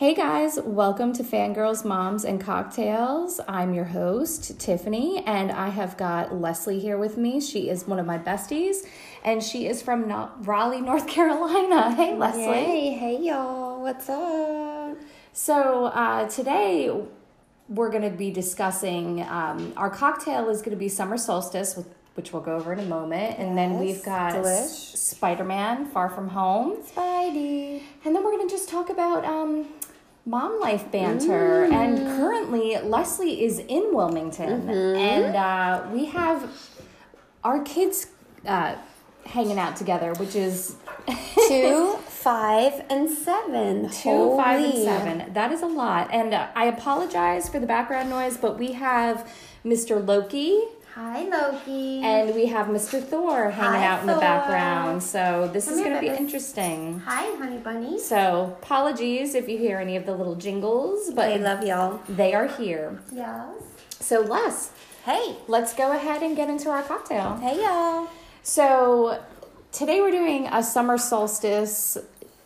Hey guys, welcome to Fangirls, Moms, and Cocktails. I'm your host, Tiffany, and I have got Leslie here with me. She is one of my besties, and she is from No- Raleigh, North Carolina. Hey, Leslie. Hey, hey y'all, what's up? So, uh, today we're going to be discussing um, our cocktail is going to be Summer Solstice, with, which we'll go over in a moment. And then Yes, we've got delish. Spider Man, Far From Home. Spidey. And then we're going to just talk about um, mom life banter. And currently, Leslie is in Wilmington. And uh, we have our kids uh, hanging out together, which is Two, five, and seven. two, five, and seven. That is a lot. And uh, I apologize for the background noise, but we have Mr. Loki. Hi, Loki. And we have Mr. Thor hanging Hi, out in the background. So this Come is going to be interesting. Hi, honey bunny. So apologies if you hear any of the little jingles, but I love y'all. they are here. Yes. So Les, Hey. let's go ahead and get into our cocktail. Hey, y'all. So today we're doing a summer solstice.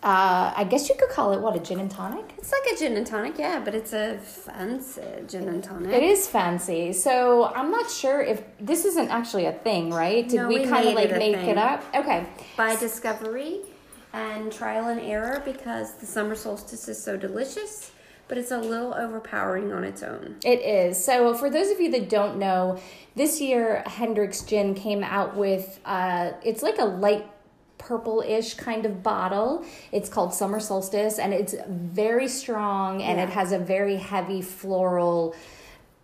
Uh, I guess you could call it what a gin and tonic. It's like a gin and tonic, yeah, but it's a fancy gin and tonic. It is fancy. So I'm not sure if this isn't actually a thing, right? Did No, we, we kind of like it make thing. it up? Okay. By discovery and trial and error because the summer solstice is so delicious, but it's a little overpowering on its own. It is. So, for those of you that don't know, this year Hendrick's Gin came out with uh, it's like a light purple-ish kind of bottle. It's called Summer Solstice, and it's very strong, and it has a very heavy floral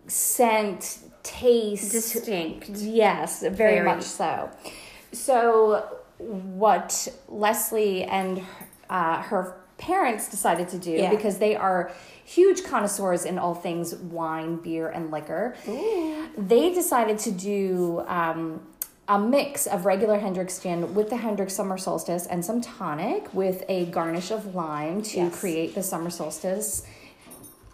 scent, taste. Distinct. Yes, very, Very. much so. So, what Leslie and uh, her parents decided to do, Yeah. because they are huge connoisseurs in all things wine, beer, and liquor, they decided to do um, a mix of regular Hendrick's gin with the Hendrick's Summer Solstice and some tonic with a garnish of lime to Yes. create the Summer Solstice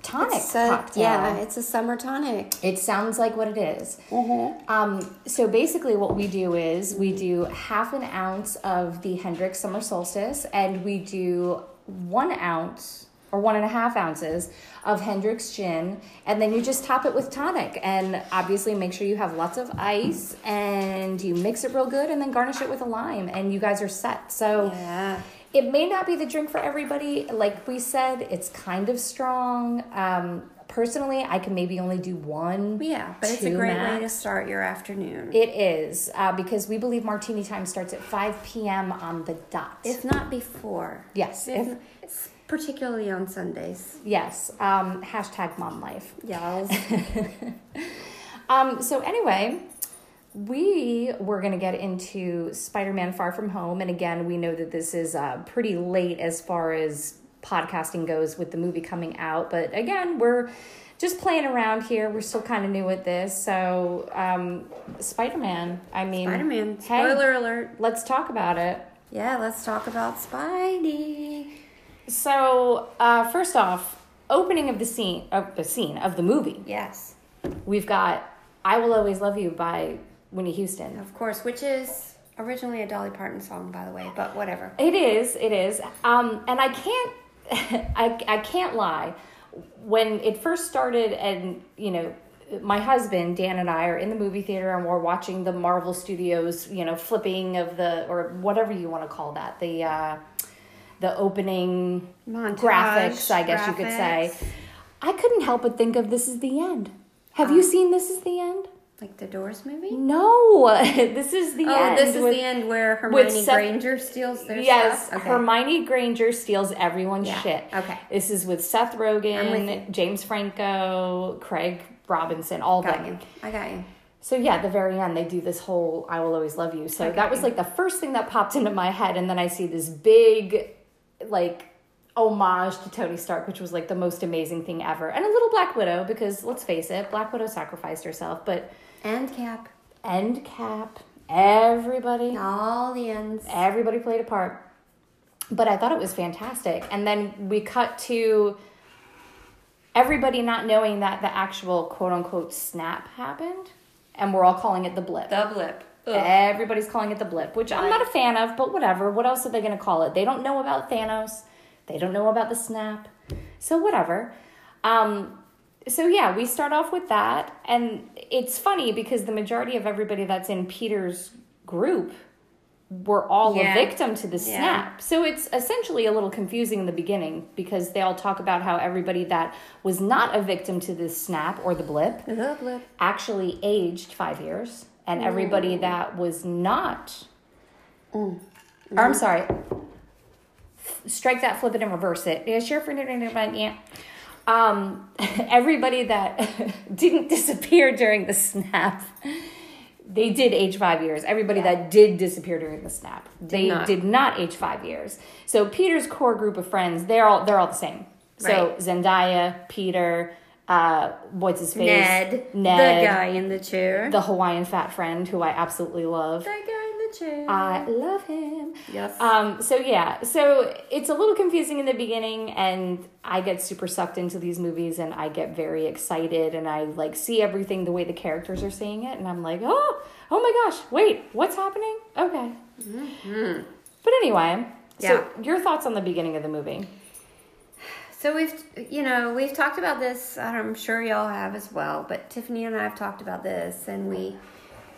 tonic It's a, cocktail. yeah, it's a summer tonic. It sounds like what it is. Mm-hmm. Um, so basically, what we do is we do half an ounce of the Hendrick's Summer Solstice, and we do one ounce or one and a half ounces of Hendrick's gin, and then you just top it with tonic. And obviously, make sure you have lots of ice, and you mix it real good, and then garnish it with a lime, and you guys are set. So. Yeah. It may not be the drink for everybody. Like we said, it's kind of strong. Um, personally, I can maybe only do one. Yeah, but it's a great max. way to start your afternoon. It is uh, because we believe martini time starts at 5 p.m. on the dot. if not before. yes, If, if, particularly on Sundays. yes. Um, hashtag mom life. Y'all. Um, so anyway, we were going to get into Spider-Man: Far From Home, and again, we know that this is uh, pretty late as far as podcasting goes with the movie coming out. But again, we're just playing around here. We're still kind of new at this, so um, Spider-Man. I mean, Spider Man. hey, Spoiler alert. let's talk about it. Yeah, let's talk about Spidey. So, uh, first off, opening of the scene of the scene of the movie, Yes, we've got "I Will Always Love You" by Whitney Houston. of course, which is originally a Dolly Parton song, by the way, but whatever. It is, it is, um, and I can't, I I can't lie. When it first started, and you know. My husband Dan and I are in the movie theater and we're watching the Marvel Studios, you know, flipping of the or whatever you want to call that, the uh, the opening Montage, graphics, I guess you could say. I couldn't help but think of this is the end. Have you um, seen This Is the End? Like the Doors movie? No, this is the Oh, end. this is with- the end where Hermione Seth- Granger steals their Yes, stuff? Okay. Hermione Granger steals everyone's Yeah, shit. okay. This is with Seth Rogen. James Franco, Craig Robinson, all Got them. you. I got you. So yeah, the very end, they do this whole "I will always love you." So Okay. that was like the first thing that popped into my head, and then I see this big, like, homage to Tony Stark, which was like the most amazing thing ever, and a little Black Widow because let's face it, Black Widow sacrificed herself, but And Cap. end cap, everybody, All the ends. everybody played a part. But I thought it was fantastic, and then we cut to everybody not knowing that the actual quote unquote snap happened, and we're all calling it the blip. The blip. Ugh. Everybody's calling it the blip, which I'm not a fan of, but whatever. What else are they going to call it? They don't know about Thanos. They don't know about the snap. So whatever. Um, so yeah, we start off with that, and it's funny because the majority of everybody that's in Peter's group were all Yeah. a victim to the Yeah. snap. So it's essentially a little confusing in the beginning because they all talk about how everybody that was not a victim to this snap or the blip The blip. actually aged five years, and everybody mm. that was not. Mm. Or I'm mm-hmm. sorry. Strike that, flip it, and reverse it. Yeah, sure. For yeah. Um, everybody that didn't disappear during the snap, they did age five years. Everybody that did disappear during the snap, they not. did not age five years. So Peter's core group of friends, they're all they're all the same. So Right. Zendaya, Peter, uh, what's his face? Ned, Ned, the guy in the chair. the Hawaiian fat friend who I absolutely love. that guy in the chair. I love him. yes. Um, so yeah, so it's a little confusing in the beginning, and I get super sucked into these movies, and I get very excited, and I like see everything the way the characters are seeing it, and I'm like, oh, oh my gosh, wait, what's happening? Okay. But anyway, so Yeah. your thoughts on the beginning of the movie? So we've, you know, we've talked about this. I'm sure y'all have as well. But Tiffany and I have talked about this, and we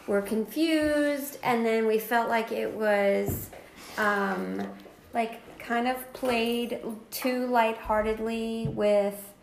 were confused, and then we felt like it was, um, like kind of played too lightheartedly with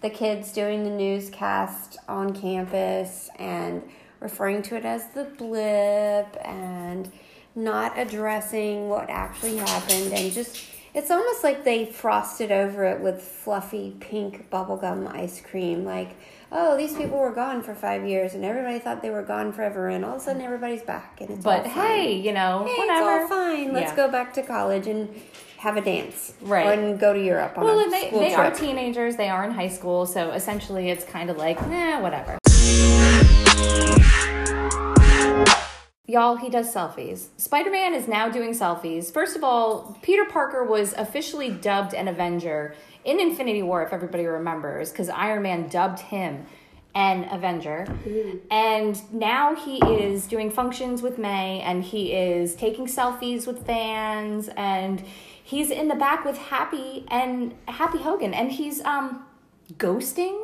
the kids doing the newscast on campus and referring to it as the blip and not addressing what actually happened and just it's almost like they frosted over it with fluffy pink bubblegum ice cream like oh these people were gone for five years and everybody thought they were gone forever and all of a sudden everybody's back and it's But hey, you know, Hey, whatever. it's all fine let's Yeah. go back to college and have a dance Right. and go to europe on Well, a and they, they are teenagers, they are in high school, so essentially it's kind of like, eh, whatever. Y'all, he does selfies. Spider Man is now doing selfies. First of all, Peter Parker was officially dubbed an Avenger in Infinity War, if everybody remembers, because Iron Man dubbed him an Avenger. And now he is doing functions with May and he is taking selfies with fans and he's in the back with Happy and Happy Hogan and he's um ghosting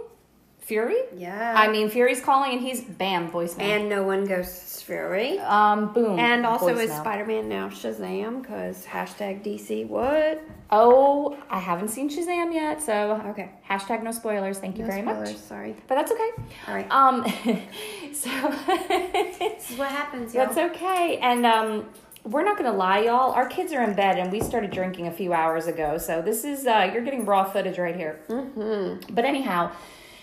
Fury. yeah I mean, Fury's calling and he's bam, voicemail. and no one ghosts fury um, boom. And also is. Spider-Man now Shazam because hashtag DC what? Oh, I haven't seen Shazam yet, so Okay. hashtag no spoilers. Thank you No very spoilers, much. Sorry. But that's okay. All right. Um, so This is what happens, y'all. that's okay. And um, we're not gonna lie, y'all. Our kids are in bed, and we started drinking a few hours ago. So this is uh, you're getting raw footage right here. Mm-hmm. But anyhow.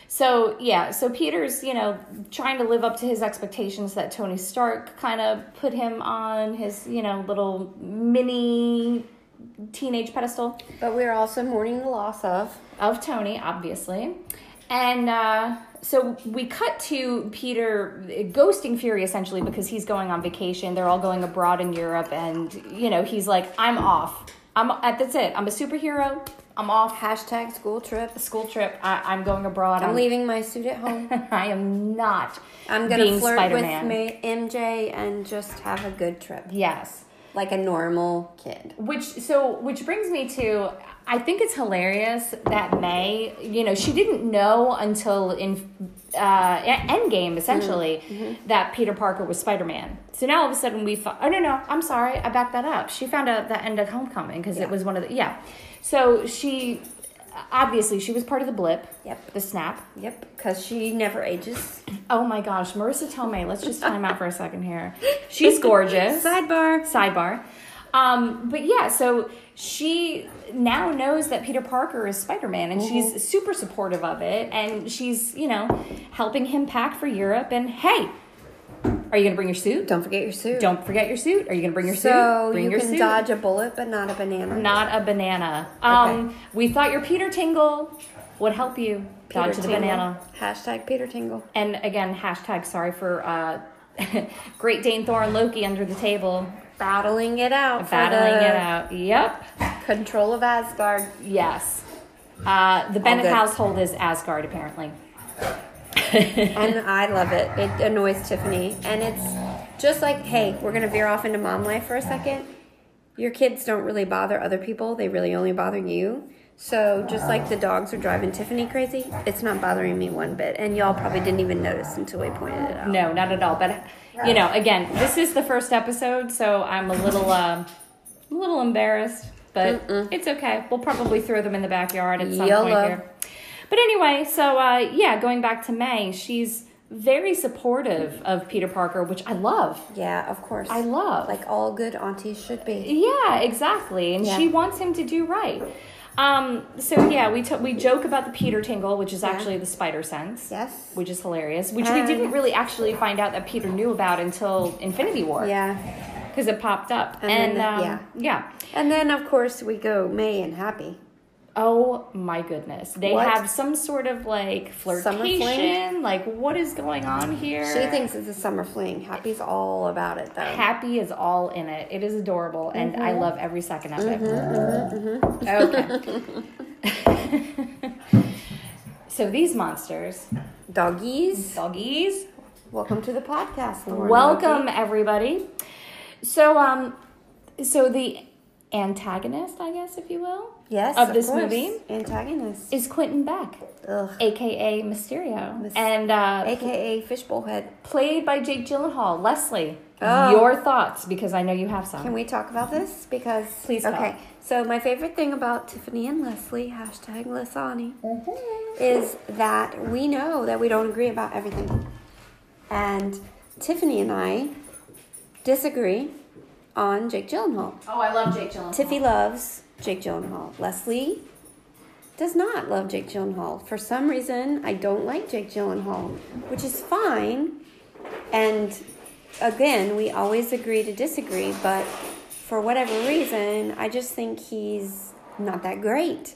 So yeah, so Peter's you know trying to live up to his expectations that Tony Stark kind of put him on his you know little mini teenage pedestal. But we're also mourning the loss of. of Tony, obviously. And uh, so we cut to Peter ghosting Fury essentially because he's going on vacation. They're all going abroad in Europe, and you know he's like, "I'm off. I'm that's it. I'm a superhero. I'm off. Hashtag school trip. School trip. I, I'm going abroad. I'm I'm, leaving my suit at home. I am not. I'm gonna being flirt Spider-Man. with MJ and just have a good trip, Yes. like a normal kid. Which so which brings me to I think it's hilarious that May, you know, she didn't know until in uh, Endgame essentially that Peter Parker was Spider Man. So now all of a sudden we fo- oh no no I'm sorry I backed that up. She found out that end of Homecoming because Yeah. it was one of the yeah. So she obviously she was part of the blip. Yep. The snap. Yep, because she never ages. Oh my gosh, Marisa Tomei. Let's just time out for a second here. She's gorgeous. Sidebar. sidebar. Um, but yeah, so she now knows that Peter Parker is Spider Man and she's super supportive of it. And she's, you know, helping him pack for Europe. And hey, are you going to bring your suit? Don't forget your suit. Don't forget your suit. Are you going to bring your so suit? Bring you your can suit. dodge a bullet, but not a banana. Not a banana. Um, We thought your Peter Tingle would help you Peter dodge the banana. Hashtag Peter Tingle. And again, hashtag sorry for uh, Great Dane Thor and Loki under the table. Battling it out. Battling it out. Yep. Control of Asgard. Yes. Uh, the Bennett household is Asgard, apparently. and I love it. It annoys Tiffany. And it's just like, hey, we're going to veer off into mom life for a second. Your kids don't really bother other people, they really only bother you. So just like the dogs are driving Tiffany crazy, it's not bothering me one bit. And y'all probably didn't even notice until we pointed it out. No, not at all. But you know, again, this is the first episode, so I'm a little, uh, a little embarrassed, but it's okay. We'll probably throw them in the backyard at some YOLO. point here. But anyway, so uh, yeah, going back to May, she's very supportive of Peter Parker, which I love. Yeah, of course. I love. like all good aunties should be. Yeah, exactly. And Yeah. she wants him to do right. Um, so yeah, we t- we joke about the Peter tingle, which is Yeah. actually the spider sense. Yes. Which is hilarious. Which we didn't really actually find out that Peter knew about until Infinity War. Yeah. Because it popped up. And And, then, um, yeah. yeah. And then of course we go May and Happy. Oh my goodness. They What? have some sort of like Summer flirtation. fling? Like what is going on here? She thinks it's a summer fling. Happy's all about it though. Happy is all in it. It is adorable, and I Mm-hmm. love every second of it. Okay. so these monsters, Doggies. doggies, Welcome to the podcast. Lauren welcome everybody. So, um, so the antagonist, I guess, if you will, Yes. of this course. movie Antagonist. is Quentin Beck, Ugh. aka Mysterio, Mys- and uh, AKA Fishbowl Head. played by Jake Gyllenhaal. Leslie, Oh. your thoughts because I know you have some. Can we talk about this? Because Please Okay. So my favorite thing about Tiffany and Leslie hashtag Lissani is that we know that we don't agree about everything, and Tiffany and I disagree on Jake Gyllenhaal. Oh, I love Jake Gyllenhaal. Tiffy loves Jake Gyllenhaal. Leslie does not love Jake Gyllenhaal. For some reason, I don't like Jake Gyllenhaal, which is fine. And again, we always agree to disagree, but for whatever reason, I just think he's not that great.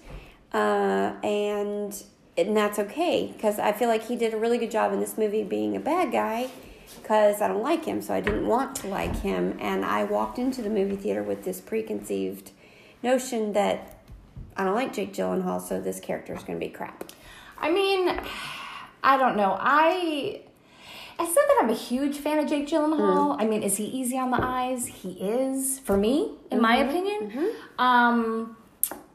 Uh, and and that's okay because I feel like he did a really good job in this movie being a bad guy because I don't like him, so I didn't want to like him. And I walked into the movie theater with this preconceived notion that I don't like Jake Gyllenhaal, so this character is going to be crap. I mean, I don't know. I I said that I'm a huge fan of Jake Gyllenhaal. I mean, is he easy on the eyes? He is for me, in my opinion. Um,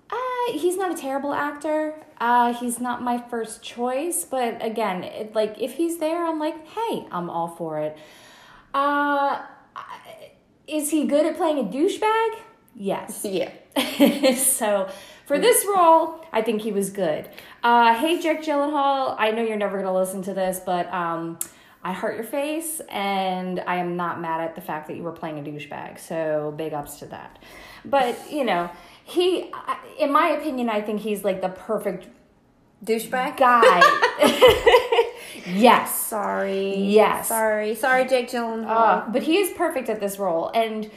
uh, he's not a terrible actor. Uh, he's not my first choice, but again, it, like if he's there, I'm like, hey, I'm all for it. Uh, is he good at playing a douchebag? Yes. Yeah. so for this role, I think he was good. Uh, hey, Jack Gyllenhaal, I know you're never gonna listen to this, but um, I hurt your face, and I am not mad at the fact that you were playing a douchebag. So big ups to that. But you know, he, in my opinion, I think he's like the perfect Douchebag? guy. yes. Sorry. Yes. Sorry. Sorry, Jake Gyllenhaal. Uh, but he is perfect at this role. And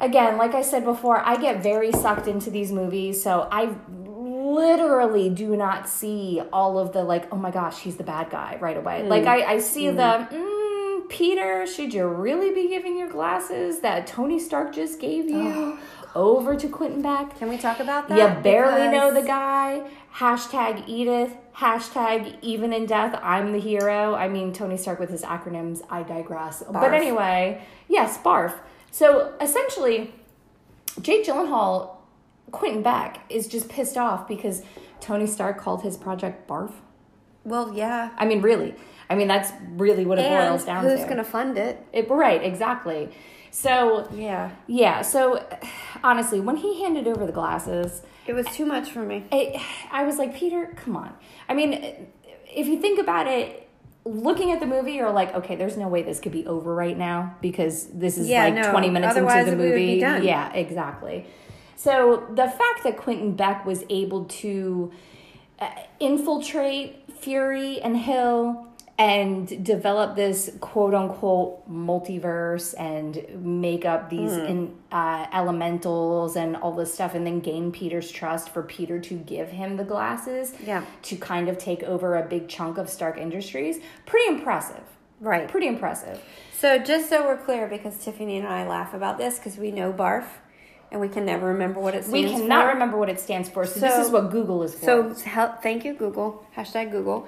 again, like I said before, I get very sucked into these movies. So I literally do not see all of the, like, oh my gosh, he's the bad guy right away. Like, I, I see the, mm, Peter, should you really be giving your glasses that Tony Stark just gave you over to Quentin Beck? Can we talk about that? You barely know the guy. Hashtag Edith. Hashtag even in death, I'm the hero. I mean, Tony Stark with his acronyms. I digress. But anyway, yes, barf. So essentially, Jake Gyllenhaal, Quentin Beck, is just pissed off because Tony Stark called his project barf. Well, yeah. I mean, really. I mean, that's really what it And boils down who's to. Who's going to fund it? It, right, exactly. So, Yeah. yeah, so honestly, when he handed over the glasses, It was too much for me. I, I was like, Peter, come on. I mean, if you think about it, looking at the movie, you're like, okay, there's no way this could be over right now because this is Yeah, like no. 20 minutes into the we would be movie. Yeah, exactly. So the fact that Quentin Beck was able to uh, infiltrate Fury and Hill and develop this quote unquote multiverse and make up these Hmm. in, uh, elementals and all this stuff and then gain Peter's trust for Peter to give him the glasses Yeah. to kind of take over a big chunk of Stark Industries. Pretty impressive. Right. Pretty impressive. So just so we're clear, because Tiffany and I laugh about this because we know BARF, and we can never remember what it stands We cannot for. remember what it stands for, so, this is what Google is for. So help, thank you, Google. Hashtag Google.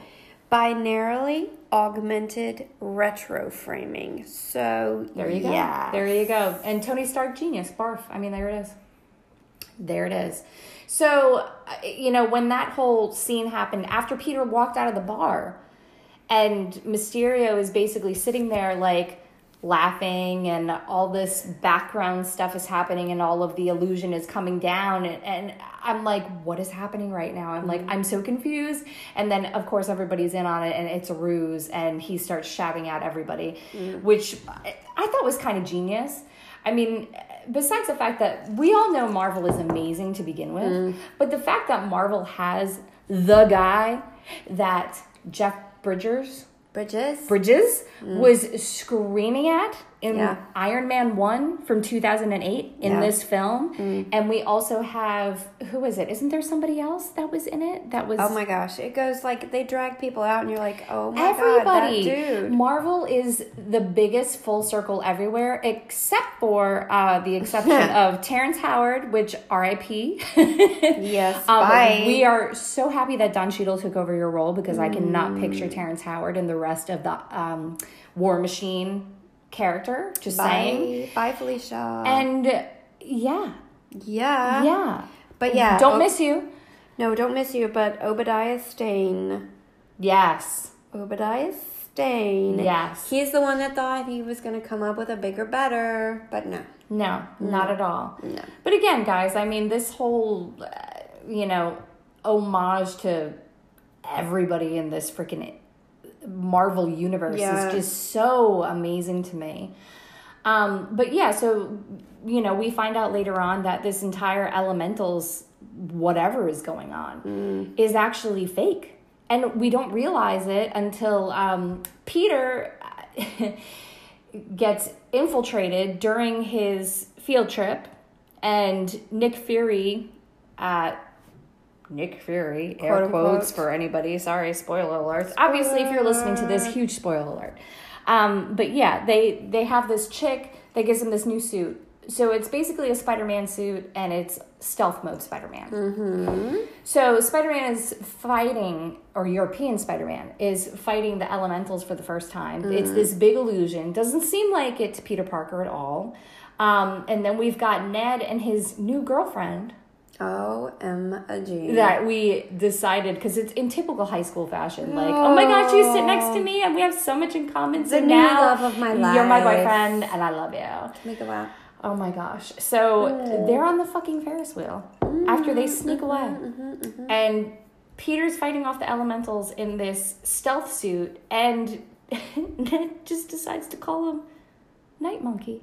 Binarily augmented retro framing. So There you go. There you go. And Tony Stark genius, barf. I mean, there it is. There it is. So, uh, you know, when that whole scene happened, after Peter walked out of the bar, and Mysterio is basically sitting there like laughing, and all this background stuff is happening, and all of the illusion is coming down, and, and I'm like, what is happening right now? I'm like, mm-hmm. I'm so confused. And then, of course, everybody's in on it, and it's a ruse, and he starts shouting at everybody, mm. which I I thought was kind of genius. I mean, besides the fact that we all know Marvel is amazing to begin with, mm. but the fact that Marvel has the guy that Jeff Bridgers Bridges. Bridges mm. was screaming at in Yeah. Iron Man 1 from 2008 in Yeah. this film. And we also have who is it? Isn't there somebody else that was in it? That was Oh my gosh! It goes like they drag people out, and you're like, oh my Everybody. god, that dude. Marvel is the biggest full circle everywhere, except for uh, the exception of Terrence Howard, which R.I.P. Yes, Um, bye. we are so happy that Don Cheadle took over your role because I cannot Mm. picture Terrence Howard and the rest of the um, War Machine character. Just saying. Bye, Felicia. And yeah, yeah, yeah. but yeah, Don't oh, miss you. No, don't miss you. But Obadiah Stane, Yes. Obadiah Stane. Yes. he's the one that thought he was going to come up with a bigger, better, but no, No, not at all. no. But again, guys, I mean, this whole, uh, you know, homage to everybody in this freaking Marvel universe Yeah. is just so amazing to me. Um, but yeah, so, you know, we find out later on that this entire Elementals, whatever is going on, is actually fake. And we don't realize it until um, Peter gets infiltrated during his field trip, and Nick Fury, uh, Nick Fury, air unquote. quotes for anybody. Sorry, spoiler alerts. Obviously, if you're listening to this, huge spoiler alert. Um, but yeah, they they have this chick that gives him this new suit. So it's basically a Spider-Man suit, and it's stealth mode Spider-Man. Mm-hmm. So Spider-Man is fighting, or European Spider-Man is fighting the Elementals for the first time. It's Mm. this big illusion. Doesn't seem like it's Peter Parker at all. Um, and then we've got Ned and his new girlfriend O M A G. that we decided because it's in typical high school fashion. Like, oh my gosh, you sit next to me and we have so much in common. So The new now love of my life. You're my boyfriend and I love you. Make it wow. Oh my gosh. So they're on the fucking Ferris wheel after they mm-hmm, sneak away. Mm-hmm, mm-hmm, and Peter's fighting off the elementals in this stealth suit, and Ned just decides to call him Night Monkey.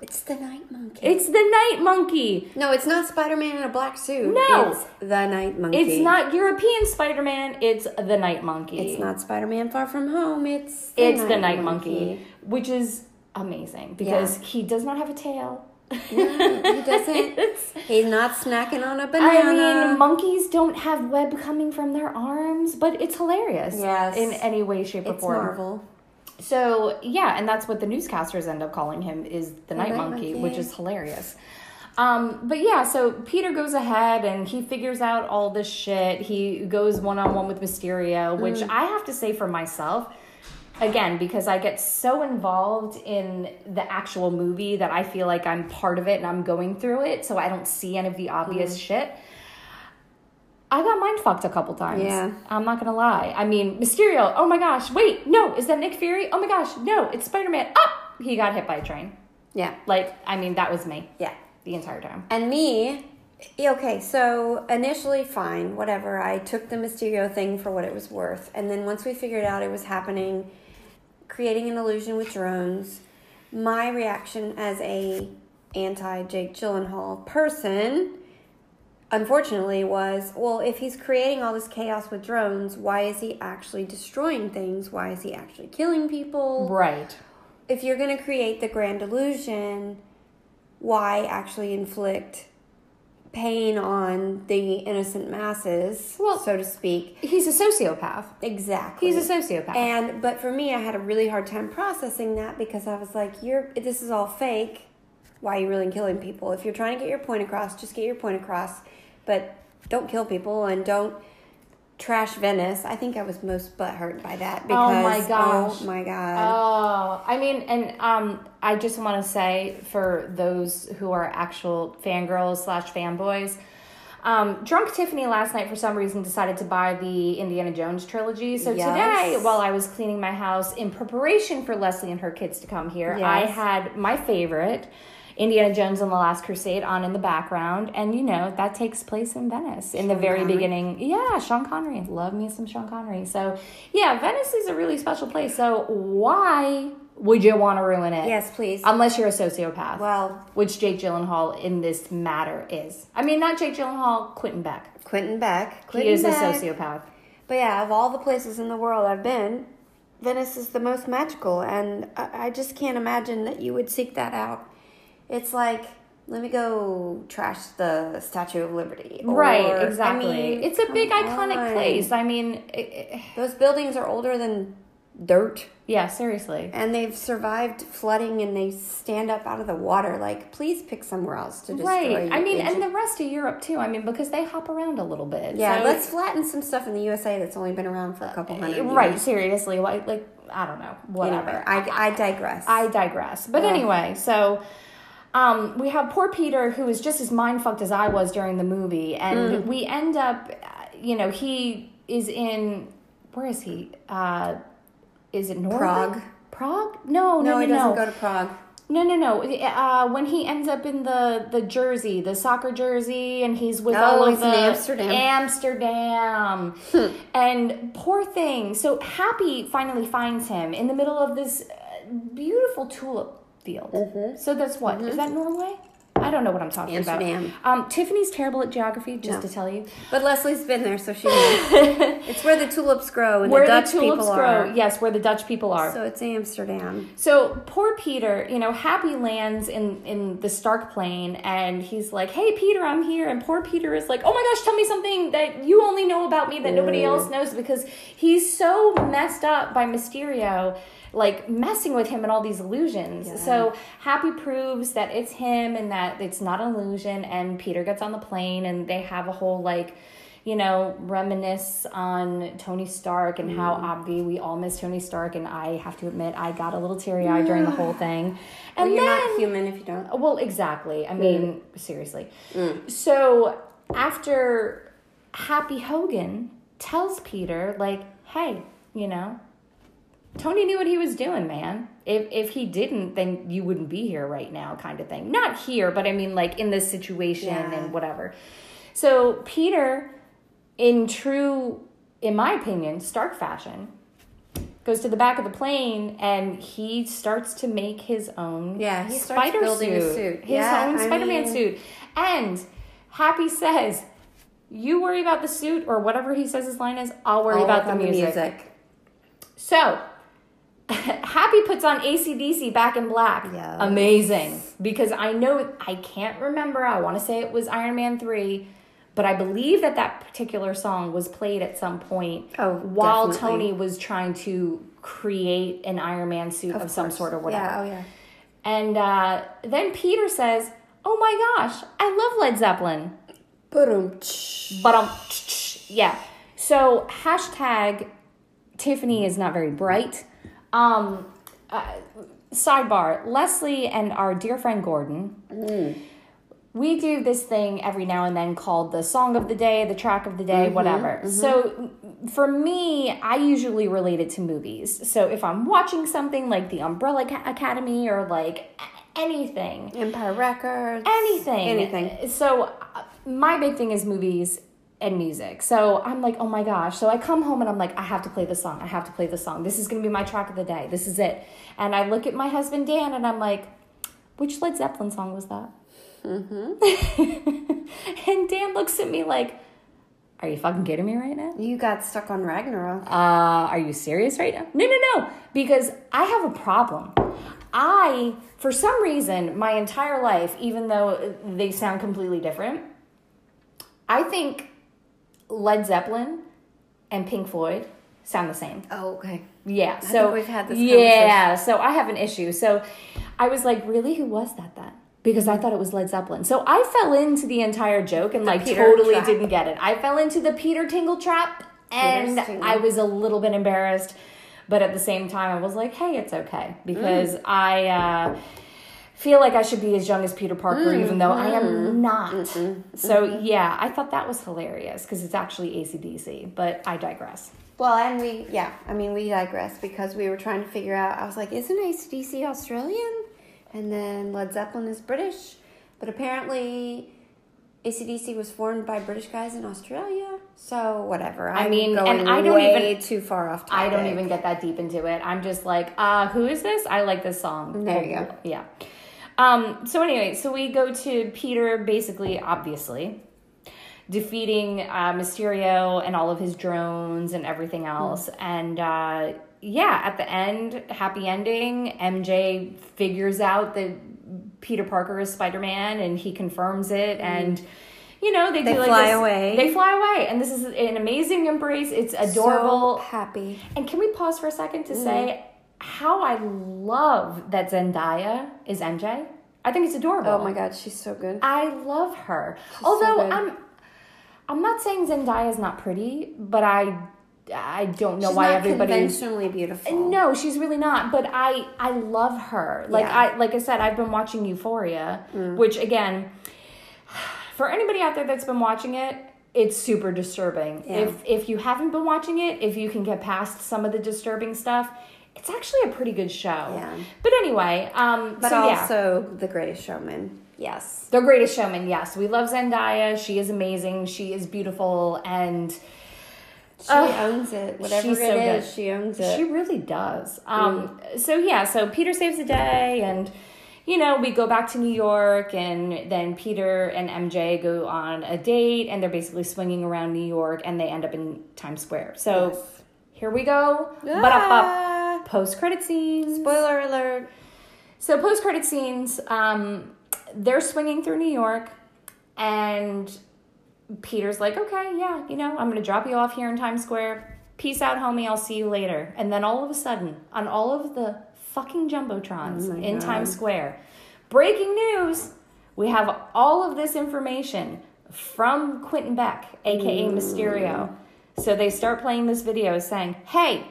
It's the Night Monkey. It's the Night Monkey. no, it's not Spider Man in a black suit. No. it's the Night Monkey. It's not European Spider Man, it's the Night Monkey. It's not Spider Man Far From Home. It's the It's the Night monkey. which is amazing because Yeah. he does not have a tail. No, he doesn't. He's not snacking on a banana. I mean, monkeys don't have web coming from their arms, but it's hilarious. Yes. In any way, shape, or it's form. Marvel. So yeah, and that's what the newscasters end up calling him is the, night, Night monkey, Monkey. which is hilarious. Um, but yeah, so Peter goes ahead and he figures out all this shit. He goes one on one with Mysterio, which Mm. I have to say for myself, again, because I get so involved in the actual movie that I feel like I'm part of it and I'm going through it, so I don't see any of the obvious Mm. shit. I got mind fucked a couple times. Yeah. I'm not gonna lie. I mean, Mysterio, oh my gosh, wait, no, is that Nick Fury? Oh my gosh, no, it's Spider Man. Up! He got hit by a train. Yeah. Like, I mean, that was me Yeah. the entire time. And me, okay, so initially, fine, whatever. I took the Mysterio thing for what it was worth. And then once we figured out it was happening, creating an illusion with drones, my reaction as a anti Jake Gyllenhaal person, unfortunately, was well, if he's creating all this chaos with drones, why is he actually destroying things? Why is he actually killing people? Right. if you're going to create the grand illusion, why actually inflict pain on the innocent masses, Well- so to speak? He's a sociopath. Exactly. He's a sociopath. And but for me, I had a really hard time processing that because I was like, "You're this is all fake. Why are you really killing people? If you're trying to get your point across, just get your point across, but don't kill people and don't." Trash Venice. I think I was most butthurt by that because Oh my gosh. oh my god, Oh, I mean, and um, I just want to say for those who are actual fangirls slash fanboys, Um, Drunk Tiffany last night, for some reason, decided to buy the Indiana Jones trilogy. So Yes. today, while I was cleaning my house in preparation for Leslie and her kids to come here, I had my favorite. Indiana Jones and the Last Crusade on in the background, and you know that takes place in Venice in the very Connery. beginning. Yeah, Sean Connery, love me some Sean Connery. So yeah, Venice is a really special place. So why would you want to ruin it? Yes, please. Unless you're a sociopath. well, which Jake Gyllenhaal in this matter is. I mean, not Jake Gyllenhaal, Quentin Beck. Quentin Beck. He Quentin is a sociopath. But yeah, of all the places in the world I've been, Venice is the most magical, and I, I just can't imagine that you would seek that out. It's like, let me go trash the Statue of Liberty. Or, right, I exactly. mean, it's a big iconic on. place. I mean, it, it- Those buildings are older than dirt, yeah, seriously. and they've survived flooding, and they stand up out of the water. Like, please pick somewhere else to destroy. Right. I mean, and the rest of Europe too. I mean, because they hop around a little bit. yeah, So- let's flatten some stuff in the USA that's only been around for a couple uh, hundred years. Right, seriously. Like, like I don't know. Whatever. Anyway, I, I digress. I digress. But Yeah. anyway, so um, we have poor Peter, who is just as mind fucked as I was during the movie, and Mm. we end up, you know, he is in where is he? Uh, is it Norway? Prague. Prague? No, no, no, no, he no. doesn't go to Prague. No, no, no. Uh, when he ends up in the the jersey, the soccer jersey, and he's with Oh, all of the Amsterdam. Amsterdam. and poor thing. So Happy finally finds him in the middle of this uh, beautiful tulip field. Mm-hmm. So that's what is that Norway? I don't know what I'm talking Amsterdam. about. Um, Tiffany's terrible at geography, just No. to tell you. But Leslie's been there, so she knows. it's where the tulips grow and Where the Dutch the tulips people grow, are. yes, where the Dutch people are. So it's Amsterdam. So poor Peter, you know, Happy lands in in the Stark plane, and he's like, "Hey, Peter, I'm here." And poor Peter is like, "Oh my gosh, tell me something that you only know about me that nobody else knows," because he's so messed up by Mysterio, like messing with him and all these illusions. Yeah. So Happy proves that it's him and that it's not an illusion. And Peter gets on the plane, and they have a whole like you know, reminisce on Tony Stark and how mm. obvi we all miss Tony Stark. And I have to admit, I got a little teary eyed during the whole thing. Well, And you're then, not human if you don't. well, exactly. I mean, mm. seriously. Mm. So after Happy Hogan tells Peter, like, hey, you know, Tony knew what he was doing, man. If if he didn't, then you wouldn't be here right now, kind of thing. Not here, but I mean, like in this situation Yeah. and whatever. So Peter, in true, in my opinion, Stark fashion, goes to the back of the plane and he starts to make his own Yeah, he starts spider building suit, a suit. his Yeah, own I Spider-Man mean- suit, and Happy says. You worry about the suit or whatever he says his line is. I'll worry All about the on music. So, Happy puts on ACDC back in black. Yes. Amazing. Because I know, I can't remember, I want to say it was Iron Man 3, but I believe that that particular song was played at some point Oh, while definitely. Tony was trying to create an Iron Man suit of, some sort or whatever. Yeah, oh yeah. And uh, then Peter says, Oh my gosh, I love Led Zeppelin. But um, yeah. So hashtag Tiffany is not very bright. Um, uh, sidebar: Leslie and our dear friend Gordon. We do this thing every now and then called the song of the day, the track of the day, whatever. So for me, I usually relate it to movies. So if I'm watching something like The Umbrella Academy or like anything, Empire Records. anything Anything. so uh, my big thing is movies and music so i'm like oh my gosh so i come home and i'm like i have to play the song i have to play the song this is going to be my track of the day this is it and i look at my husband dan and i'm like which led zeppelin song was that mm-hmm. and dan looks at me like are you fucking kidding me right now You got stuck on Ragnarok. uh, are you serious right now? No, no, no. Because I have a problem. I, for some reason, my entire life, even though they sound completely different, I think Led Zeppelin and Pink Floyd sound the same. Oh, okay. Yeah. So we've had this Yeah. So I have an issue. So I was like, really, who was that then? Because I thought it was Led Zeppelin. So I fell into the entire joke and like Peter totally trap. didn't get it. I fell into the Peter Tingle trap and. I was a little bit embarrassed. But at the same time, I was like, hey, it's okay. Because Mm. I, uh, feel like I should be as young as Peter Parker, even though I Mm-hmm. am not. So yeah, I thought that was hilarious because it's actually ACDC, but I digress. Well, and we, yeah, I mean, we digress because we were trying to figure out. I was like, isn't ACDC Australian? And then Led Zeppelin is British. But apparently, ACDC was formed by British guys in Australia. So, whatever. I'm mean, going and I don't way even- too far off I don't even get that deep into it. I'm just like, uh, who is this? I like this song. There you go. Yeah. Um, so anyway, so we go to Peter basically, obviously, defeating uh, Mysterio and all of his drones and everything Hmm. else. And uh, yeah, at the end, happy ending. MJ figures out that Peter Parker is Spider Man and he confirms it and. You know, they. They do like fly this- away. They fly away, and this is an amazing embrace. It's adorable. So happy. And can we pause for a second Mm. to say how I love that Zendaya is MJ? I think it's adorable. Oh my god, she's so good. I love her. so Although good. I'm I'm not saying Zendaya is not pretty, but I I don't know She's why not everybody's conventionally beautiful. no, she's really not. But I I love her. Like Yeah. Mm. I like I said, I've been watching Euphoria, which again, for anybody out there that's been watching it, it's super disturbing. Yeah. If if you haven't been watching it, if you can get past some of the disturbing stuff, it's actually a pretty good show. Yeah. But anyway, um, But so yeah. also The Greatest Showman. Yes. The Greatest Showman, yes. We love Zendaya. She is amazing. She is beautiful. And She Ugh, owns it. Whatever it so is, good. she owns it. she really does. Um, So, yeah, so Peter saves the day. And, you know, we go back to New York. And then Peter and MJ go on a date. And they're basically swinging around New York. And they end up in Times Square. So Yes. here we go. But up, up. Post credit scenes. Spoiler alert. So post credit scenes, um, they're swinging through New York, and Peter's like, "Okay, yeah, you know, I'm gonna drop you off here in Times Square. Peace out, homie. I'll see you later." And then all of a sudden, on all of the fucking jumbotrons Oh in God. Times Square, breaking news: we have all of this information from Quentin Beck, aka Mysterio. So they start playing this video saying, "Hey,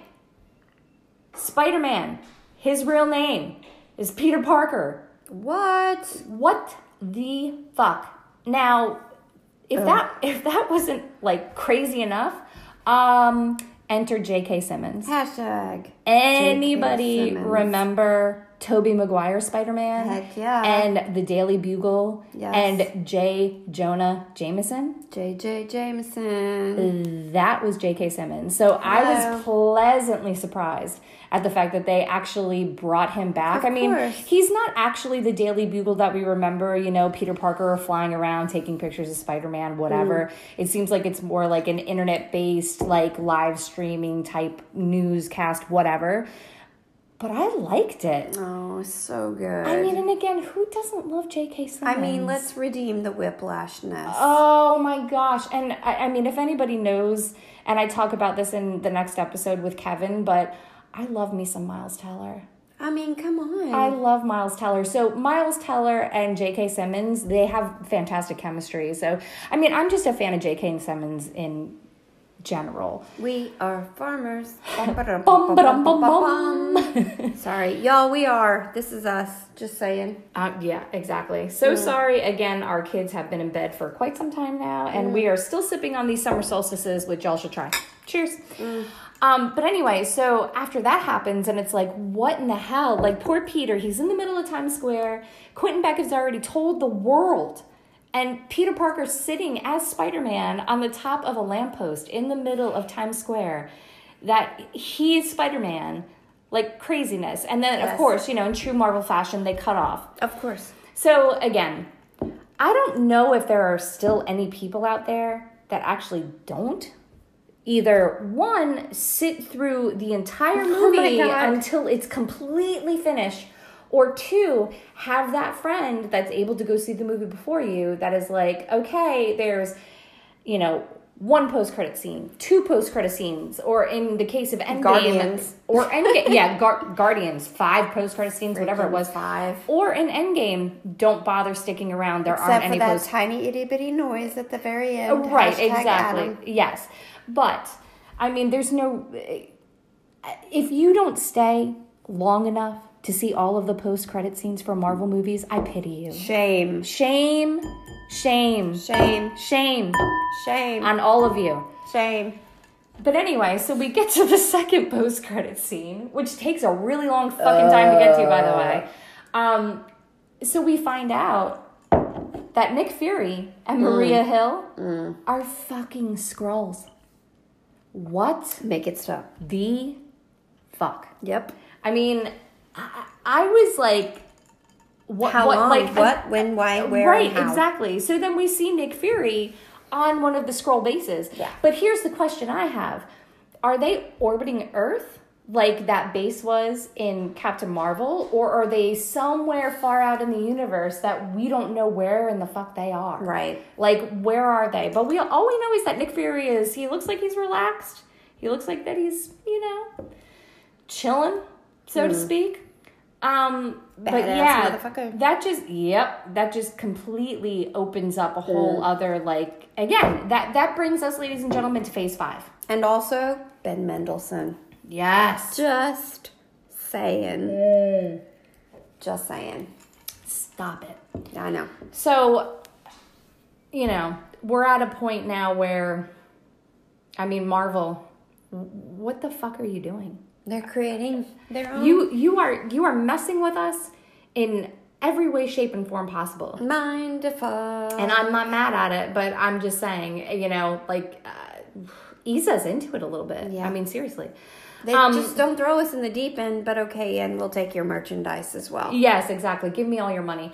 Spider Man, his real name is Peter Parker. What? What the fuck? Now, if that if that wasn't like crazy enough, um, enter J.K. Simmons. Hashtag. Anybody Simmons. remember Tobey Maguire Spider Man? Heck yeah. And the Daily Bugle Yes. and J. Jonah Jameson. JJ Jameson. That was J.K. Simmons. So I was pleasantly surprised at the fact that they actually brought him back. Of I mean, course. he's not actually the Daily Bugle that we remember, you know, Peter Parker flying around taking pictures of Spider Man, whatever. It seems like it's more like an internet based, like live streaming type newscast, whatever. But I liked it. Oh, so good. I mean, and again, who doesn't love J.K. Simmons? I mean, let's redeem the whiplashness. Oh my gosh. And I, I mean, if anybody knows, and I talk about this in the next episode with Kevin, but I love me some Miles Teller. I mean, come on. I love Miles Teller. So Miles Teller and J.K. Simmons, they have fantastic chemistry. So I mean, I'm just a fan of J.K. Simmons in general. we are farmers. Bum, ba-dum, bum, bum. Sorry, y'all. We are. This is us. Just saying. Uh, yeah, exactly. So sorry. Again, our kids have been in bed for quite some time now, and we are still sipping on these summer solstices, which y'all should try. Cheers. Um, but anyway, so after that happens, and it's like, what in the hell? Like, poor Peter, he's in the middle of Times Square. Quentin Beck has already told the world. And Peter Parker sitting as Spider Man on the top of a lamppost in the middle of Times Square that he is Spider Man, like craziness. And then, of course, you know, in true Marvel fashion, they cut off. Of course. So again, I don't know if there are still any people out there that actually don't either one sit through the entire Oh movie God. until it's completely finished or two have that friend that's able to go see the movie before you that is like okay there's you know one post credit scene, two post credit scenes, or in the case of Endgame, Guardians. or Endgame, yeah, Gar- Guardians, five post credit scenes, whatever it was, five. or in Endgame, don't bother sticking around. There Except aren't for any that post. tiny itty bitty noise at the very end. Oh, right, Hashtag exactly. Adam. Yes, but I mean, there's no. If you don't stay long enough to see all of the post credit scenes for Marvel movies, I pity you. Shame. Shame, shame, Shame. shame Shame. on all of you. Shame. But anyway, so we get to the second post credit scene, which takes a really long fucking time to get to, by the uh. way. Um, so we find out that Nick Fury and mm. Maria Hill mm. are fucking scrolls. What Make it stop. the fuck? Yep. I mean, I, I was like, what? How what, long? Like, what? When? Why? Uh, where? right, exactly. So then we see Nick Fury on one of the Skrull bases. Yeah. But here's the question I have: Are they orbiting Earth like that base was in Captain Marvel, or are they somewhere far out in the universe that we don't know where in the fuck they are? Right. Like, where are they? But we all we know is that Nick Fury is. He looks like he's relaxed. He looks like that he's you know chilling, so to hmm. speak. Um, but. Yeah, motherfucker. that just yep, that just completely opens up a whole other like again that that brings us, ladies and gentlemen, to Phase Five. And also Ben Mendelsohn. Yes, Just saying. Just saying. stop it. Yeah, I know. So, you know, we're at a point now where, I mean, Marvel, what the fuck are you doing? They're creating their own. You you are you are messing with us in every way, shape, and form possible. mind fuck. And I'm not mad at it, but I'm just saying, you know, like uh, ease us into it a little bit. Yeah. I mean, seriously. They um, just don't throw us in the deep end, but okay, and we'll take your merchandise as well. Yes, exactly. Give me all your money.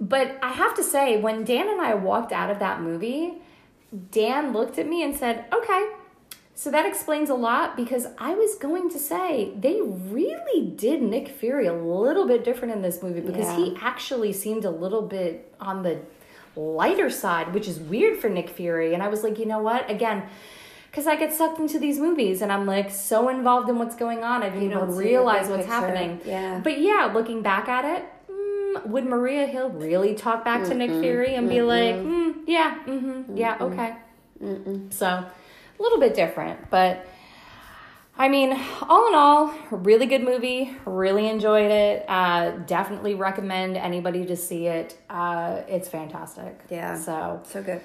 But I have to say, when Dan and I walked out of that movie, Dan looked at me and said, Okay, so that explains a lot because I was going to say they really did Nick Fury a little bit different in this movie because Yeah. he actually seemed a little bit on the lighter side, which is weird for Nick Fury. And I was like, you know what? Again, because I get sucked into these movies and I'm like so involved in what's going on, I didn't don't even realize what's picture. happening. Yeah. But yeah, looking back at it, mm, would Maria Hill really talk back to Nick Fury and be like, mm, yeah, mm-hmm, yeah, okay? So, a little bit different, but I mean, all in all, really good movie. Really enjoyed it. Uh, definitely recommend anybody to see it. Uh, it's fantastic. Yeah. So, So good.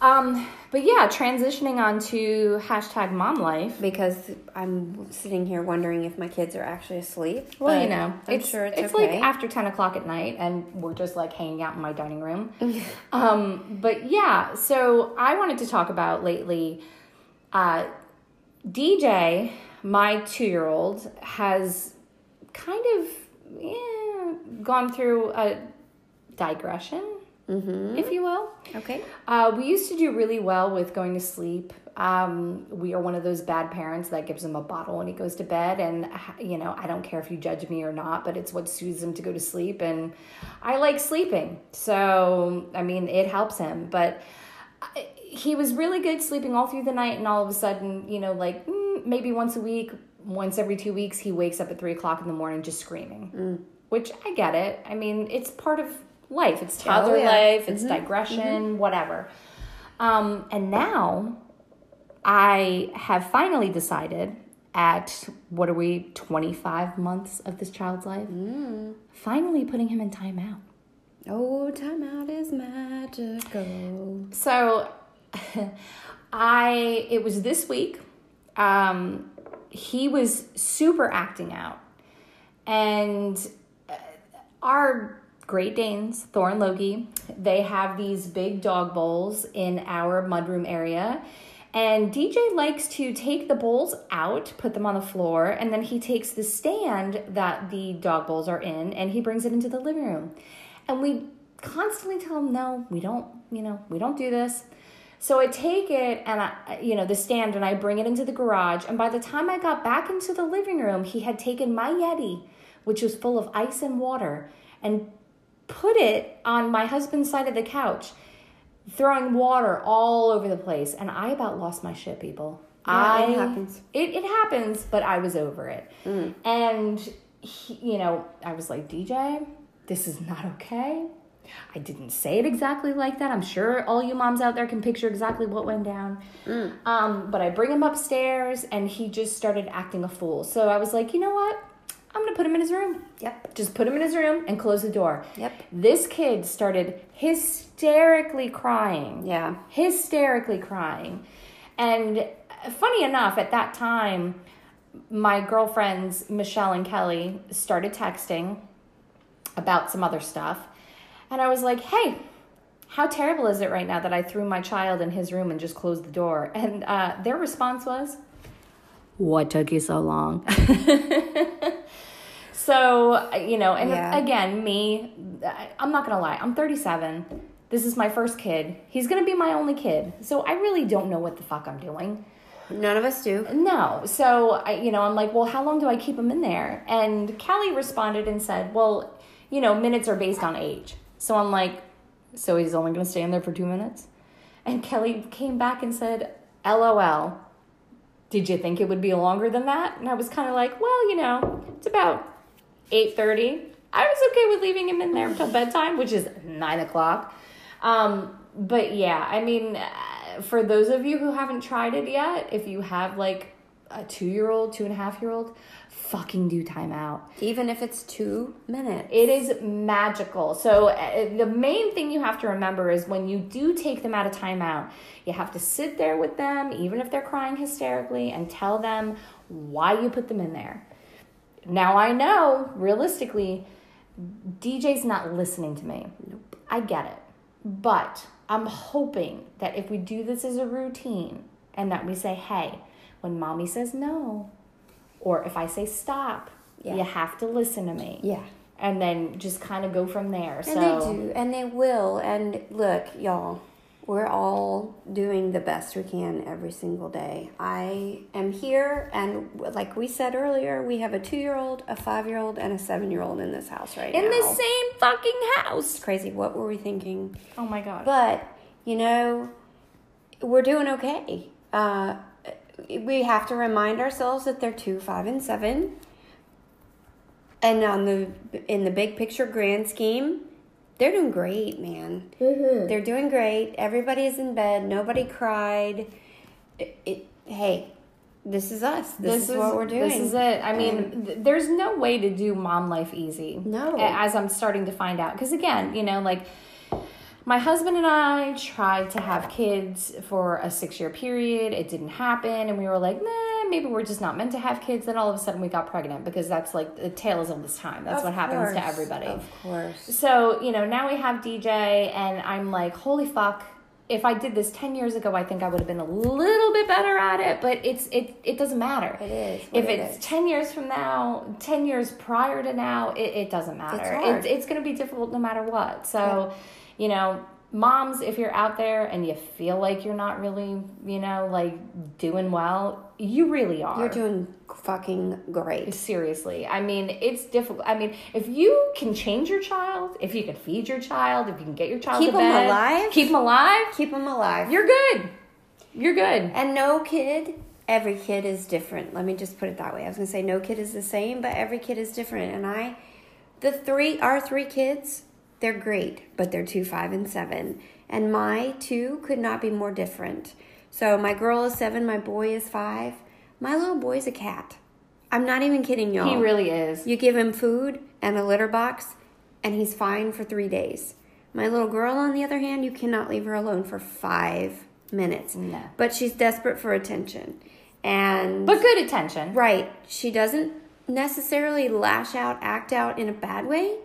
um, but yeah, transitioning on to hashtag mom life. Because I'm sitting here wondering if my kids are actually asleep. Well, you know, I'm it's sure it's, it's okay. like after ten o'clock at night, and we're just like hanging out in my dining room. um, but yeah, so I wanted to talk about lately. Uh, DJ, my two-year-old, has kind of yeah, gone through a digression, if you will. okay. Uh, we used to do really well with going to sleep. Um, we are one of those bad parents that gives him a bottle when he goes to bed. And, you know, I don't care if you judge me or not, but it's what soothes him to go to sleep. And I like sleeping. So, I mean, it helps him. But I- he was really good sleeping all through the night. And all of a sudden, you know, like mm, maybe once a week, once every two weeks, he wakes up at three o'clock in the morning just screaming, which I get it. I mean, it's part of life. It's toddler yeah. life, it's digression, whatever. Um, and now I have finally decided at what are we, 25 months of this child's life? Finally putting him in timeout. Oh, timeout is magical. So I it was this week. Um he was super acting out. And uh, our Great Danes, Thor and Loki, they have these big dog bowls in our mudroom area. And DJ likes to take the bowls out, put them on the floor, and then he takes the stand that the dog bowls are in and he brings it into the living room. And we constantly tell him, no, we don't, you know, we don't do this. So I take it and I, you know, the stand and I bring it into the garage. And by the time I got back into the living room, he had taken my Yeti, which was full of ice and water, and put it on my husband's side of the couch, throwing water all over the place. And I about lost my shit, people. Yeah, I, it happens. It, it happens, but I was over it. Mm. And, he, you know, I was like, DJ, this is not okay. I didn't say it exactly like that. I'm sure all you moms out there can picture exactly what went down. Um, but I bring him upstairs and he just started acting a fool. So I was like, you know what? I'm gonna put him in his room. Yep. Just put him in his room and close the door. Yep. This kid started hysterically crying. Yeah. Hysterically crying. And funny enough, at that time, my girlfriends, Michelle and Kelly, started texting about some other stuff. And I was like, hey, how terrible is it right now that I threw my child in his room and just closed the door? And uh, their response was, what took you so long? so, you know, and Yeah. again, me, I'm not going to lie, I'm 37. This is my first kid. He's going to be my only kid. So I really don't know what the fuck I'm doing. None of us do. No. So, I, you know, I'm like, well, how long do I keep him in there? And Kelly responded and said, well, you know, minutes are based on age. So I'm like, so he's only going to stay in there for two minutes? And Kelly came back and said, LOL. Did you think it would be longer than that? And I was kind of like, well, you know, it's about 8.30. I was okay with leaving him in there until bedtime, which is 9 o'clock. Um, but yeah, I mean, uh, for those of you who haven't tried it yet, if you have like a two year old, two and a half year old, fucking do timeout. Even if it's two minutes. It is magical. So uh, the main thing you have to remember is when you do take them out of timeout, you have to sit there with them, even if they're crying hysterically, and tell them why you put them in there. Now I know, realistically, DJ's not listening to me. Nope. I get it. But I'm hoping that if we do this as a routine and that we say, hey, when mommy says no, or if I say stop, Yeah. you have to listen to me. Yeah. And then just kind of go from there. And so they do, and they will. And look, y'all, we're all doing the best we can every single day. I am here, and like we said earlier, we have a two year old, a five year old, and a seven year old in this house right in now. In the same fucking house. It's crazy. What were we thinking? Oh my god. But, you know, we're doing okay. Uh, we have to remind ourselves that they're two, five, and seven. And on the in the big picture grand scheme, they're doing great, man. Mm-hmm. They're doing great. Everybody's in bed. Nobody cried. It, it, hey, this is us. This, is, what we're doing. This is it. I mean, th- there's no way to do mom life easy. No. As I'm starting to find out. Because again, you know, like my husband and I tried to have kids for a six year period. It didn't happen. And we were like, nah, maybe we're just not meant to have kids. Then all of a sudden we got pregnant because that's like the tales of this time. That's Of what happens to everybody. Of course. So, you know, now we have DJ, and I'm like, holy fuck. If I did this 10 years ago, I think I would have been a little bit better at it, but it's it it doesn't matter. It is If it it's is. 10 years from now, 10 years prior to now, it, it doesn't matter. hard. It's, it's going to be difficult no matter what. So, you know, moms, if you're out there and you feel like you're not really, you know, like doing well, you really are. You're doing fucking great. Seriously. I mean, it's difficult. I mean, if you can change your child, if you can feed your child, if you can get your child Keep to bed, alive? keep them alive, Keep them alive. you're good. You're good. And no kid, every kid is different. Let me just put it that way. I was gonna say no kid is the same, but every kid is different. And I, the three, our three kids, they're great, but they're two, five, and seven. And my two could not be more different. So my girl is seven, my boy is five. My little boy's a cat. I'm not even kidding y'all. He really is. You give him food and a litter box, and he's fine for three days. My little girl, on the other hand, you cannot leave her alone for five minutes. No. But she's desperate for attention. And, But good attention. right, she doesn't necessarily lash out, act out in a bad way,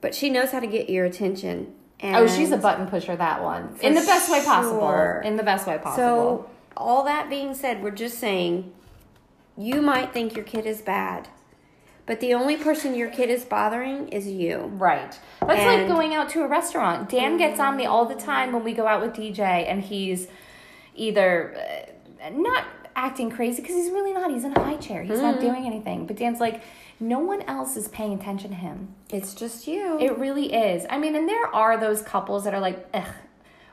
but she knows how to get your attention. And Oh, she's a button pusher, that one. In the best way possible. sure. In the best way possible. So, all that being said, we're just saying you might think your kid is bad, but the only person your kid is bothering is you. Right. That's like going out to a restaurant. Dan gets on me all the time when we go out with DJ, and he's either uh, not acting crazy because he's really not. He's in a high chair. He's not doing anything. But Dan's like, no one else is paying attention to him. It's just you. It really is. I mean, and there are those couples that are like, ugh,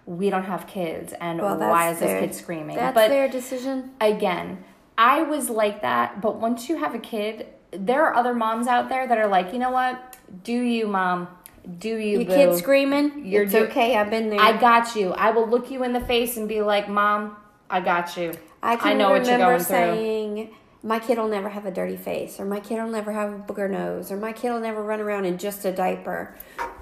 we don't have kids, and Well, why is this kid screaming? That's but their decision. again, I was like that, but once you have a kid, there are other moms out there that are like, you know what? Do you, mom? Do you, Your kid screaming. You're it's do- okay. I've been there. I got you. I will look you in the face and be like, mom, I got you. I can know what you're remember going through. My kid will never have a dirty face, or my kid will never have a booger nose, or my kid will never run around in just a diaper.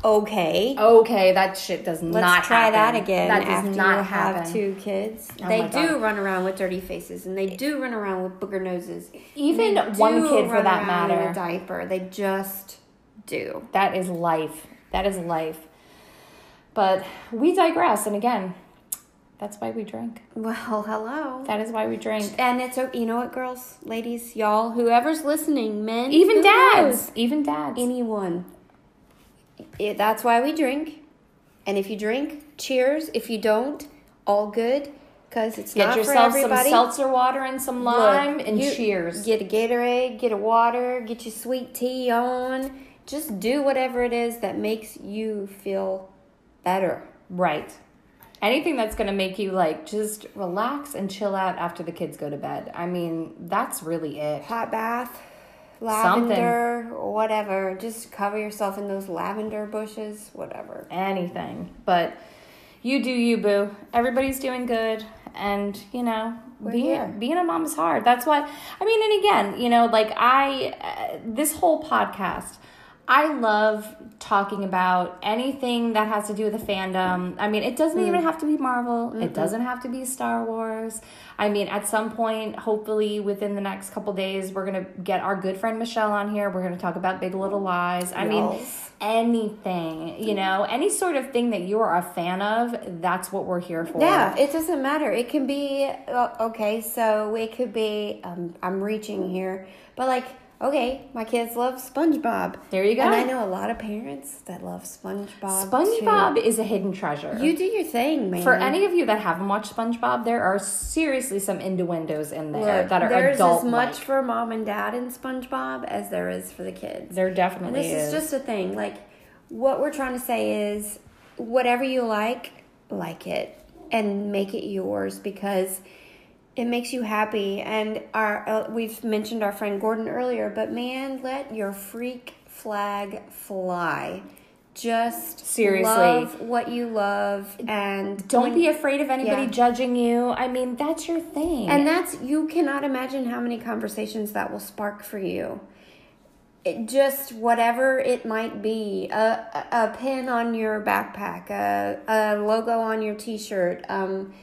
Okay. Okay, that shit does not happen. Let's not try that again That does after not you happen. have two kids. Oh they do run around with dirty faces, and they do run around with booger noses. Even one kid for that around in matter. a diaper. They just do. That is life. That is life. But we digress, and again, that's why we drink. Well, hello. That is why we drink. And it's you know what, girls, ladies, y'all, whoever's listening, men, Even dads. knows? Even dads. anyone. It, that's why we drink. And if you drink, cheers. If you don't, all good, because it's Get not yourself for some everybody. seltzer water and some Look, lime and you- cheers. Get a Gatorade, get a water, get your sweet tea on. Just do whatever it is that makes you feel better. Right. Anything that's going to make you like just relax and chill out after the kids go to bed. I mean, that's really it. Hot bath, lavender, whatever. Just cover yourself in those lavender bushes, whatever. Anything. But you do you, boo. Everybody's doing good. And, you know, We're being, here. being a mom is hard. That's why, I mean, and again, you know, like I, uh, this whole podcast, I love talking about anything that has to do with the fandom. I mean, it doesn't even have to be Marvel. It doesn't have to be Star Wars. I mean, at some point, hopefully within the next couple days, we're gonna get our good friend Michelle on here. We're gonna talk about Big Little Lies. I mean, anything, you know, any sort of thing that you are a fan of, that's what we're here for. Yeah, it doesn't matter. It can be okay. So it could be. Um, I'm reaching here, but like, okay, my kids love SpongeBob. There you go. And I know a lot of parents that love SpongeBob. SpongeBob too. is a hidden treasure. You do your thing, man. For any of you that haven't watched SpongeBob, there are seriously some innuendos in there Look, that are there's adult as much for mom and dad in SpongeBob as there is for the kids. There And definitely this is just a thing. Like, what we're trying to say is, whatever you like, like it, and make it yours because it makes you happy. And our uh, we've mentioned our friend Gordon earlier, but man, let your freak flag fly. Just Seriously. love what you love, and Don't be afraid of anybody Yeah. judging you. I mean, that's your thing. and that's you cannot imagine how many conversations that will spark for you. It just whatever it might be, a, a, a pin on your backpack, a, a logo on your T-shirt. Um,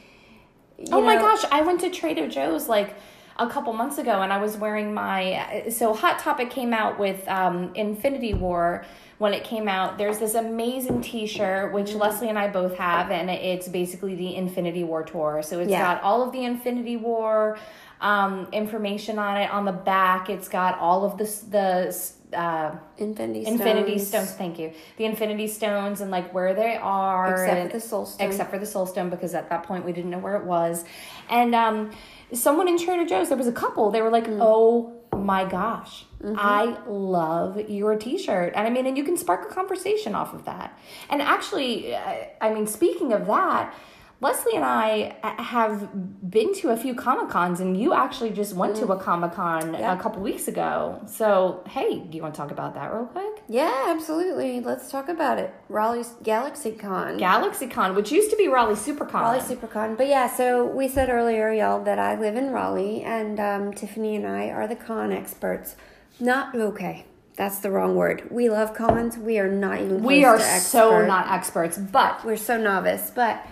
oh my know- gosh, I went to Trader Joe's like a couple months ago and I was wearing my. So, Hot Topic came out with um, Infinity War when it came out. There's this amazing t shirt, which Leslie and I both have, and it's basically the Infinity War tour. So, it's Yeah. got all of the Infinity War um, information on it. On the back, it's got all of the. the uh, Infinity Infinity Stones. Stones. Thank you. The Infinity Stones and like where they are, Except and- for the Soul Stone. Except for the Soul Stone, because at that point we didn't know where it was. And um, someone in Trader Joe's, there was a couple. They were like, Mm. "Oh my gosh, Mm-hmm. I love your T-shirt," and I mean, and you can spark a conversation off of that. And actually, I mean, speaking of that. Leslie and I have been to a few Comic Cons, and you actually just went to a Comic Con Mm. Yeah. a couple weeks ago. So, hey, do you want to talk about that real quick? Yeah, absolutely. Let's talk about it. Raleigh's Galaxy Con. Galaxy Con, which used to be Raleigh SuperCon. Raleigh SuperCon. But yeah, so we said earlier, y'all, that I live in Raleigh, and um, Tiffany and I are the con experts. Not okay. That's the wrong word. We love cons. We are not even. We are so not experts, but We're so novice, but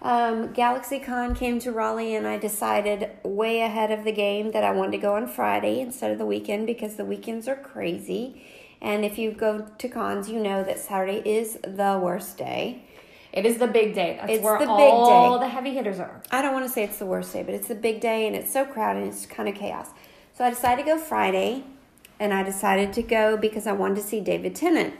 um, GalaxyCon came to Raleigh, and I decided way ahead of the game that I wanted to go on Friday instead of the weekend because the weekends are crazy. And if you go to cons, you know that Saturday is the worst day. it is the big day. That's It's where the big all day. the heavy hitters are. I don't want to say it's the worst day, but it's the big day and it's so crowded and it's kind of chaos. So I decided to go Friday, and I decided to go because I wanted to see David Tennant,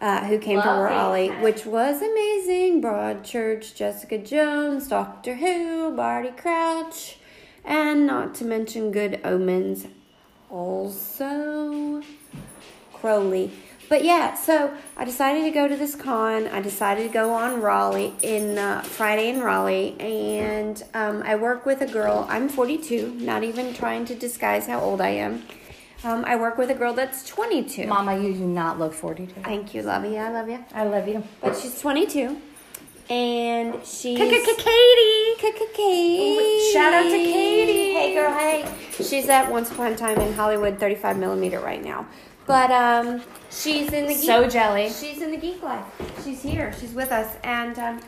uh, who came Lovely. Raleigh, which was amazing. Broadchurch, Jessica Jones, Doctor Who, Barty Crouch, and not to mention Good Omens. Also, Crowley. But yeah, so I decided to go to this con. I decided to go on Raleigh in uh, Friday in Raleigh, and um, I work with a girl. I'm 42, not even trying to disguise how old I am. Um, I work with a girl that's 22. Mama, you do not look 42. Thank you, love you. I love you. I love you. But she's 22, and she's Katie. Katie. Shout out to Katie. Hey, girl. Hey. She's at Once Upon a Time in Hollywood 35 millimeter right now. But um, she's in the geek, So jelly. She's in the geek life. She's here. She's with us, and um,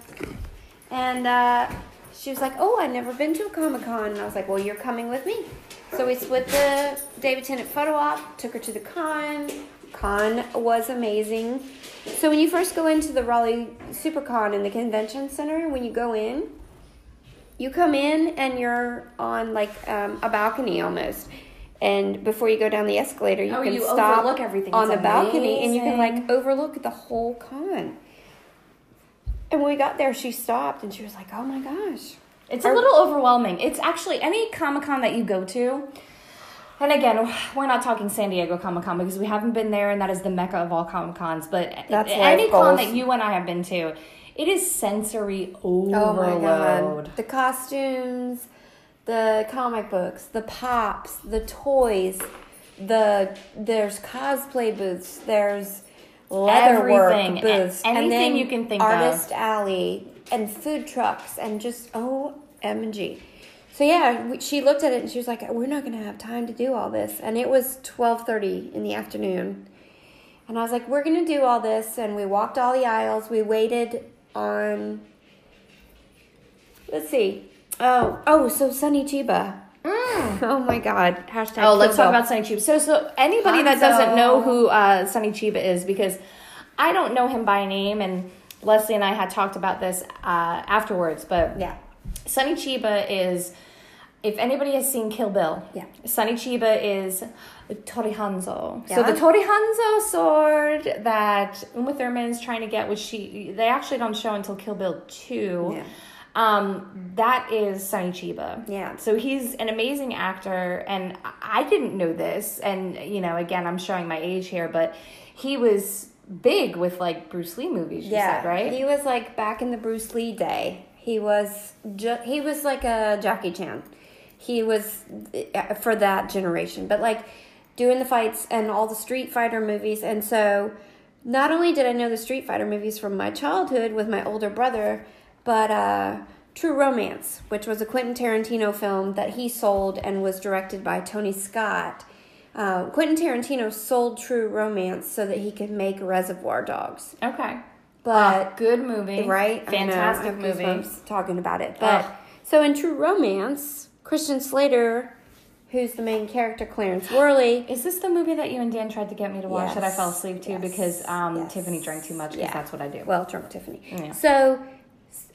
and uh, she was like, "Oh, I've never been to a Comic Con." And I was like, "Well, you're coming with me." So we split the David Tennant photo op. Took her to the con. Con was amazing. So when you first go into the Raleigh SuperCon in the convention center, when you go in, you come in and you're on like um, a balcony almost. And before you go down the escalator, you Oh, can you stop on It's the balcony and you can like overlook the whole con. And when we got there, she stopped and she was like, "Oh my gosh." It's a little overwhelming. It's actually any Comic Con that you go to. And again, we're not talking San Diego Comic Con because we haven't been there, and that is the mecca of all Comic Cons. But That's any con that you and I have been to, it is sensory Oh overload. god. The costumes, the comic books, the pops, the toys, the there's cosplay booths, there's leatherwork Everything. booths, A- anything and then you can think of. artist alley and food trucks and just oh OMG. So yeah, she looked at it and she was like, "We're not going to have time to do all this." And it was 12:30 in the afternoon. And I was like, "We're going to do all this." And we walked all the aisles. We waited on Let's see. Oh, oh, so Sonny Chiba. Oh my God. Hashtag. Mm. Oh, let's talk about Sonny Chiba. So, so anybody that doesn't know who uh, Sonny Chiba is, because I don't know him by name, and Leslie and I had talked about this uh, afterwards, but Yeah. Sonny Chiba is, if anybody has seen Kill Bill, Yeah. Sonny Chiba is Tori Hanzo. So the Tori Hanzo sword that Uma Thurman is trying to get, which she they actually don't show until Kill Bill two. Yeah. Um, that is Sonny Chiba. Yeah. So he's an amazing actor, and I- didn't know this. And you know, again, I'm showing my age here, but he was big with like Bruce Lee movies. You Yeah. said, right? He was like back in the Bruce Lee day. He was ju- he was like a Jackie Chan. He was uh, for that generation, but like doing the fights and all the Street Fighter movies. And so, not only did I know the Street Fighter movies from my childhood with my older brother, but uh, True Romance, which was a Quentin Tarantino film that he sold and was directed by Tony Scott. Uh, Quentin Tarantino sold True Romance so that he could make Reservoir Dogs. okay. But Ah, good movie, right? I know, I Fantastic movie. talking about it. But so in True Romance, Christian Slater, who's the main character, Clarence Worley. Is this the movie that you and Dan tried to get me to watch that I Yes. fell asleep to Yes. because um, Yes. Tiffany drank too much? Because Yeah. that's what I do. Well, drunk Tiffany. Yeah. So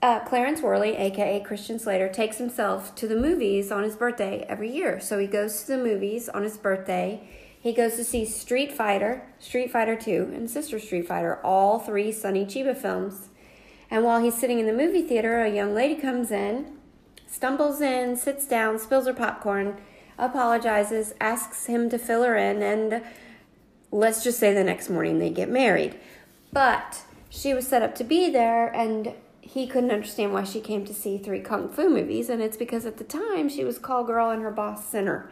uh, Clarence Worley, aka Christian Slater, takes himself to the movies on his birthday every year. So he goes to the movies on his birthday. He goes to see Street Fighter, Street Fighter 2, and Sister Street Fighter, all three Sonny Chiba films. And while he's sitting in the movie theater, a young lady comes in, stumbles in, sits down, spills her popcorn, apologizes, asks him to fill her in, and let's just say the next morning they get married. But she was set up to be there, and he couldn't understand why she came to see three kung fu movies, and it's because at the time she was call girl and her boss sent her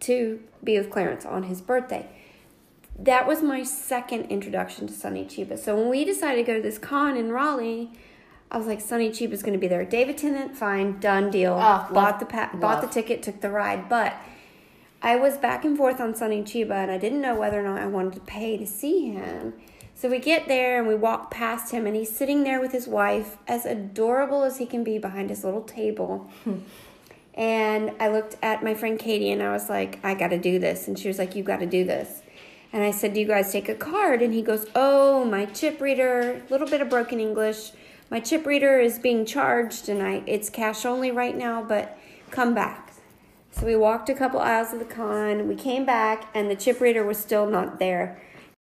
to be with Clarence on his birthday. That was my second introduction to Sonny Chiba. So when we decided to go to this con in Raleigh, I was like, Sonny Chiba's going to be there. David Tennant, fine, done deal. Oh, love- bought the pa- bought the ticket, took the ride, but I was back and forth on Sonny Chiba, and I didn't know whether or not I wanted to pay to see him. So we get there and we walk past him, and he's sitting there with his wife, as adorable as he can be behind his little table. Hmm. And I looked at my friend Katie, and I was like, I got to do this. And she was like, You got to do this. And I said, Do you guys take a card? And he goes, Oh, my chip reader, a little bit of broken English. My chip reader is being charged, and I it's cash only right now, but come back. So we walked a couple aisles of the con. We came back, and the chip reader was still not there.